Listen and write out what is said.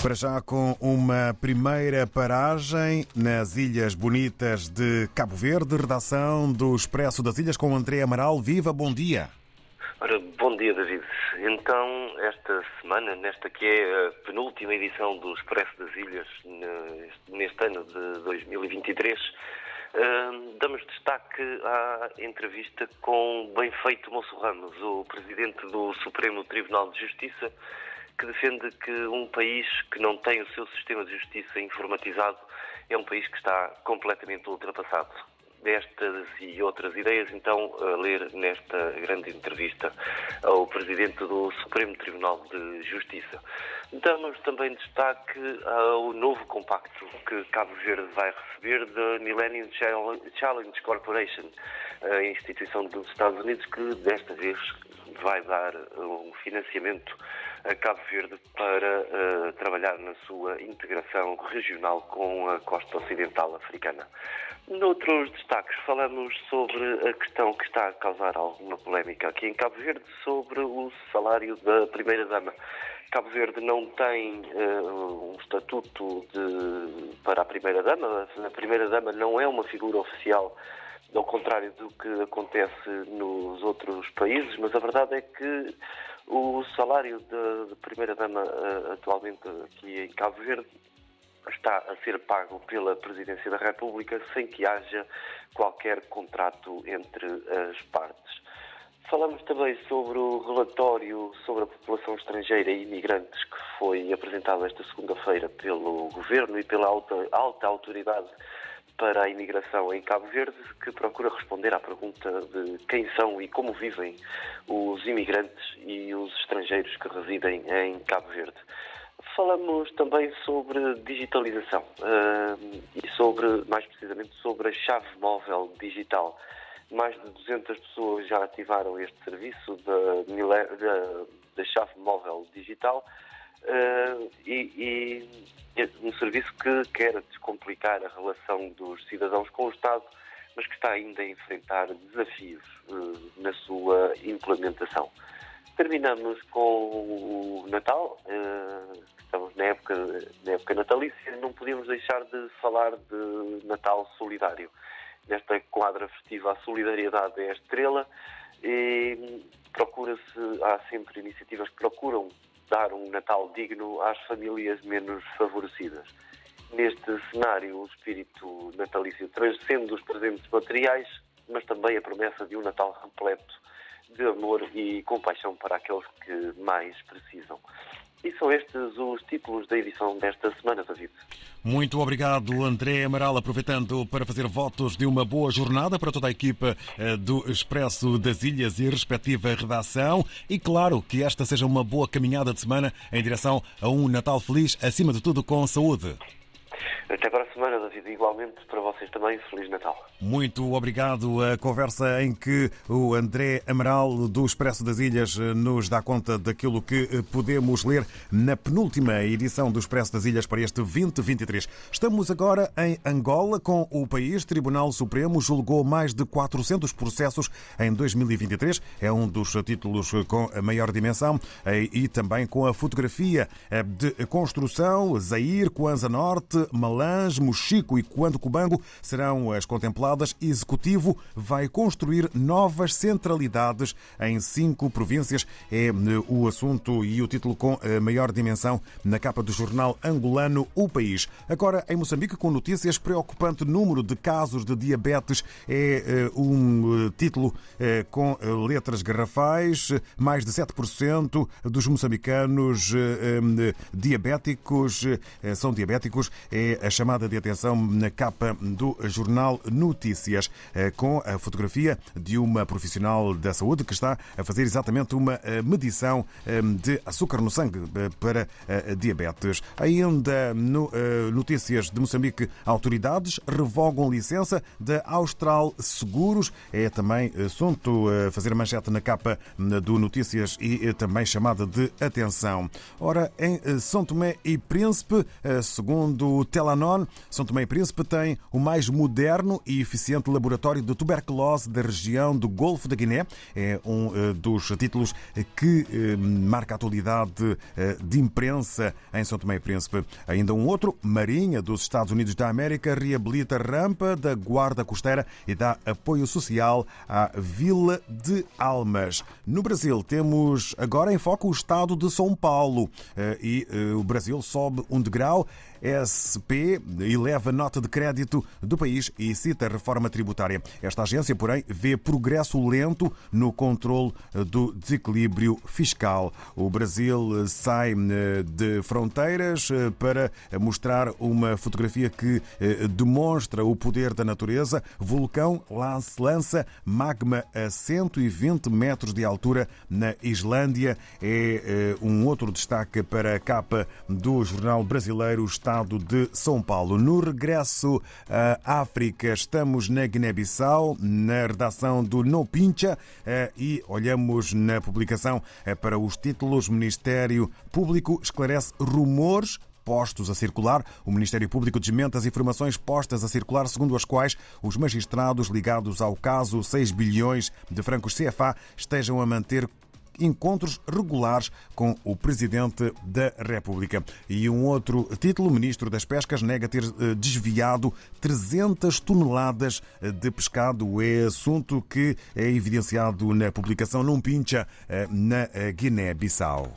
Para já com uma primeira paragem nas Ilhas Bonitas de Cabo Verde, redação do Expresso das Ilhas com André Amaral. Viva, bom dia. Ora, bom dia, David. Então, esta semana, nesta que é a penúltima edição do Expresso das Ilhas, neste ano de 2023, damos destaque à entrevista com Benfeito Moço Ramos, o presidente do Supremo Tribunal de Justiça, que defende que um país que não tem o seu sistema de justiça informatizado é um país que está completamente ultrapassado. Destas e outras ideias, então, a ler nesta grande entrevista ao Presidente do Supremo Tribunal de Justiça. Damos também destaque ao novo compacto que Cabo Verde vai receber da Millennium Challenge Corporation, a instituição dos Estados Unidos que desta vez vai dar um financiamento a Cabo Verde para uh, trabalhar na sua integração regional com a costa ocidental africana. Noutros destaques, falamos sobre a questão que está a causar alguma polémica aqui em Cabo Verde, sobre o salário da Primeira-Dama. Cabo Verde não tem uh, um estatuto de, para a Primeira-Dama. A Primeira-Dama não é uma figura oficial ao contrário do que acontece nos outros países, mas a verdade é que o salário de primeira-dama uh, atualmente aqui em Cabo Verde está a ser pago pela Presidência da República sem que haja qualquer contrato entre as partes. Falamos também sobre o relatório sobre a população estrangeira e imigrantes que foi apresentado esta segunda-feira pelo Governo e pela alta, alta autoridade para a imigração em Cabo Verde, que procura responder à pergunta de quem são e como vivem os imigrantes e os estrangeiros que residem em Cabo Verde. Falamos também sobre digitalização uh, e sobre, mais precisamente, sobre a chave móvel digital. Mais de 200 pessoas já ativaram este serviço da, da, chave móvel digital uh, e, e é um serviço que quer descomplicar a relação dos cidadãos com o Estado, mas que está ainda a enfrentar desafios uh, na sua implementação. Terminamos com o Natal, uh, estamos na época, na época natalícia, não podíamos deixar de falar de Natal solidário. Nesta quadra festiva, a solidariedade é a estrela e procura-se, há sempre iniciativas que procuram dar um Natal digno às famílias menos favorecidas. Neste cenário, o espírito natalício transcende os presentes materiais, mas também a promessa de um Natal repleto de amor e compaixão para aqueles que mais precisam. E são estes os títulos da edição desta semana, David. Muito obrigado, André Amaral, aproveitando para fazer votos de uma boa jornada para toda a equipa eh, do Expresso das Ilhas e respectiva redação. E claro, que esta seja uma boa caminhada de semana em direção a um Natal feliz, acima de tudo com saúde. Até para a semana, David. Igualmente para vocês também. Feliz Natal. Muito obrigado. A conversa em que o André Amaral, do Expresso das Ilhas, nos dá conta daquilo que podemos ler na penúltima edição do Expresso das Ilhas para este 2023. Estamos agora em Angola, com o país. Tribunal Supremo julgou mais de 400 processos em 2023. É um dos títulos com a maior dimensão e também com a fotografia de construção. Zaire, Kwanza Norte, Malange, Mochico e Coando Cubango serão as contempladas. Executivo vai construir novas centralidades em cinco províncias. É eh, o assunto e o título com a maior dimensão na capa do jornal angolano O País. Agora, em Moçambique, com notícias, preocupante número de casos de diabetes é eh, um eh, título com letras garrafais. Mais de 7% dos moçambicanos diabéticos são diabéticos é a chamada de atenção na capa do jornal Notícias, eh, com a fotografia de uma profissional da saúde que está a fazer exatamente uma eh, medição eh, de açúcar no sangue para diabetes. Ainda no Notícias de Moçambique, autoridades revogam licença da Austral Seguros. É também assunto fazer manchete na capa do Notícias e também chamada de atenção. Ora, em São Tomé e Príncipe, segundo o Telanon, São Tomé e Príncipe tem o mais moderno e eficiente laboratório de tuberculose da região do Golfo da Guiné. É um eh, dos títulos que eh, marca a atualidade eh, de imprensa em São Tomé e Príncipe. Ainda um outro, Marinha dos Estados Unidos da América, reabilita rampa da Guarda Costeira e dá apoio social à Vila de Almas. No Brasil, temos agora em foco o estado de São Paulo e o Brasil sobe um degrau. SP eleva nota de crédito do país e cita a reforma tributária. Esta agência, porém, vê progresso lento no controle do desequilíbrio fiscal. O Brasil sai eh, de fronteiras eh, para mostrar uma fotografia que eh, demonstra o poder da natureza. Vulcão lança magma a 120 metros de altura na Islândia. É um outro destaque para a capa do jornal brasileiro Estado de São Paulo. No regresso à África, estamos na Guiné-Bissau, na redação do No Pincha, eh, e olhamos na publicação eh, para os títulos. Ministério Público esclarece rumores postos a circular. O Ministério Público desmente as informações postas a circular, segundo as quais os magistrados ligados ao caso 6 bilhões de francos CFA estejam a manter encontros regulares com o Presidente da República. E um outro título: o Ministro das Pescas nega ter eh, desviado 300 toneladas eh, de pescado. É assunto que é evidenciado na publicação Num Pincha, eh, na Guiné-Bissau.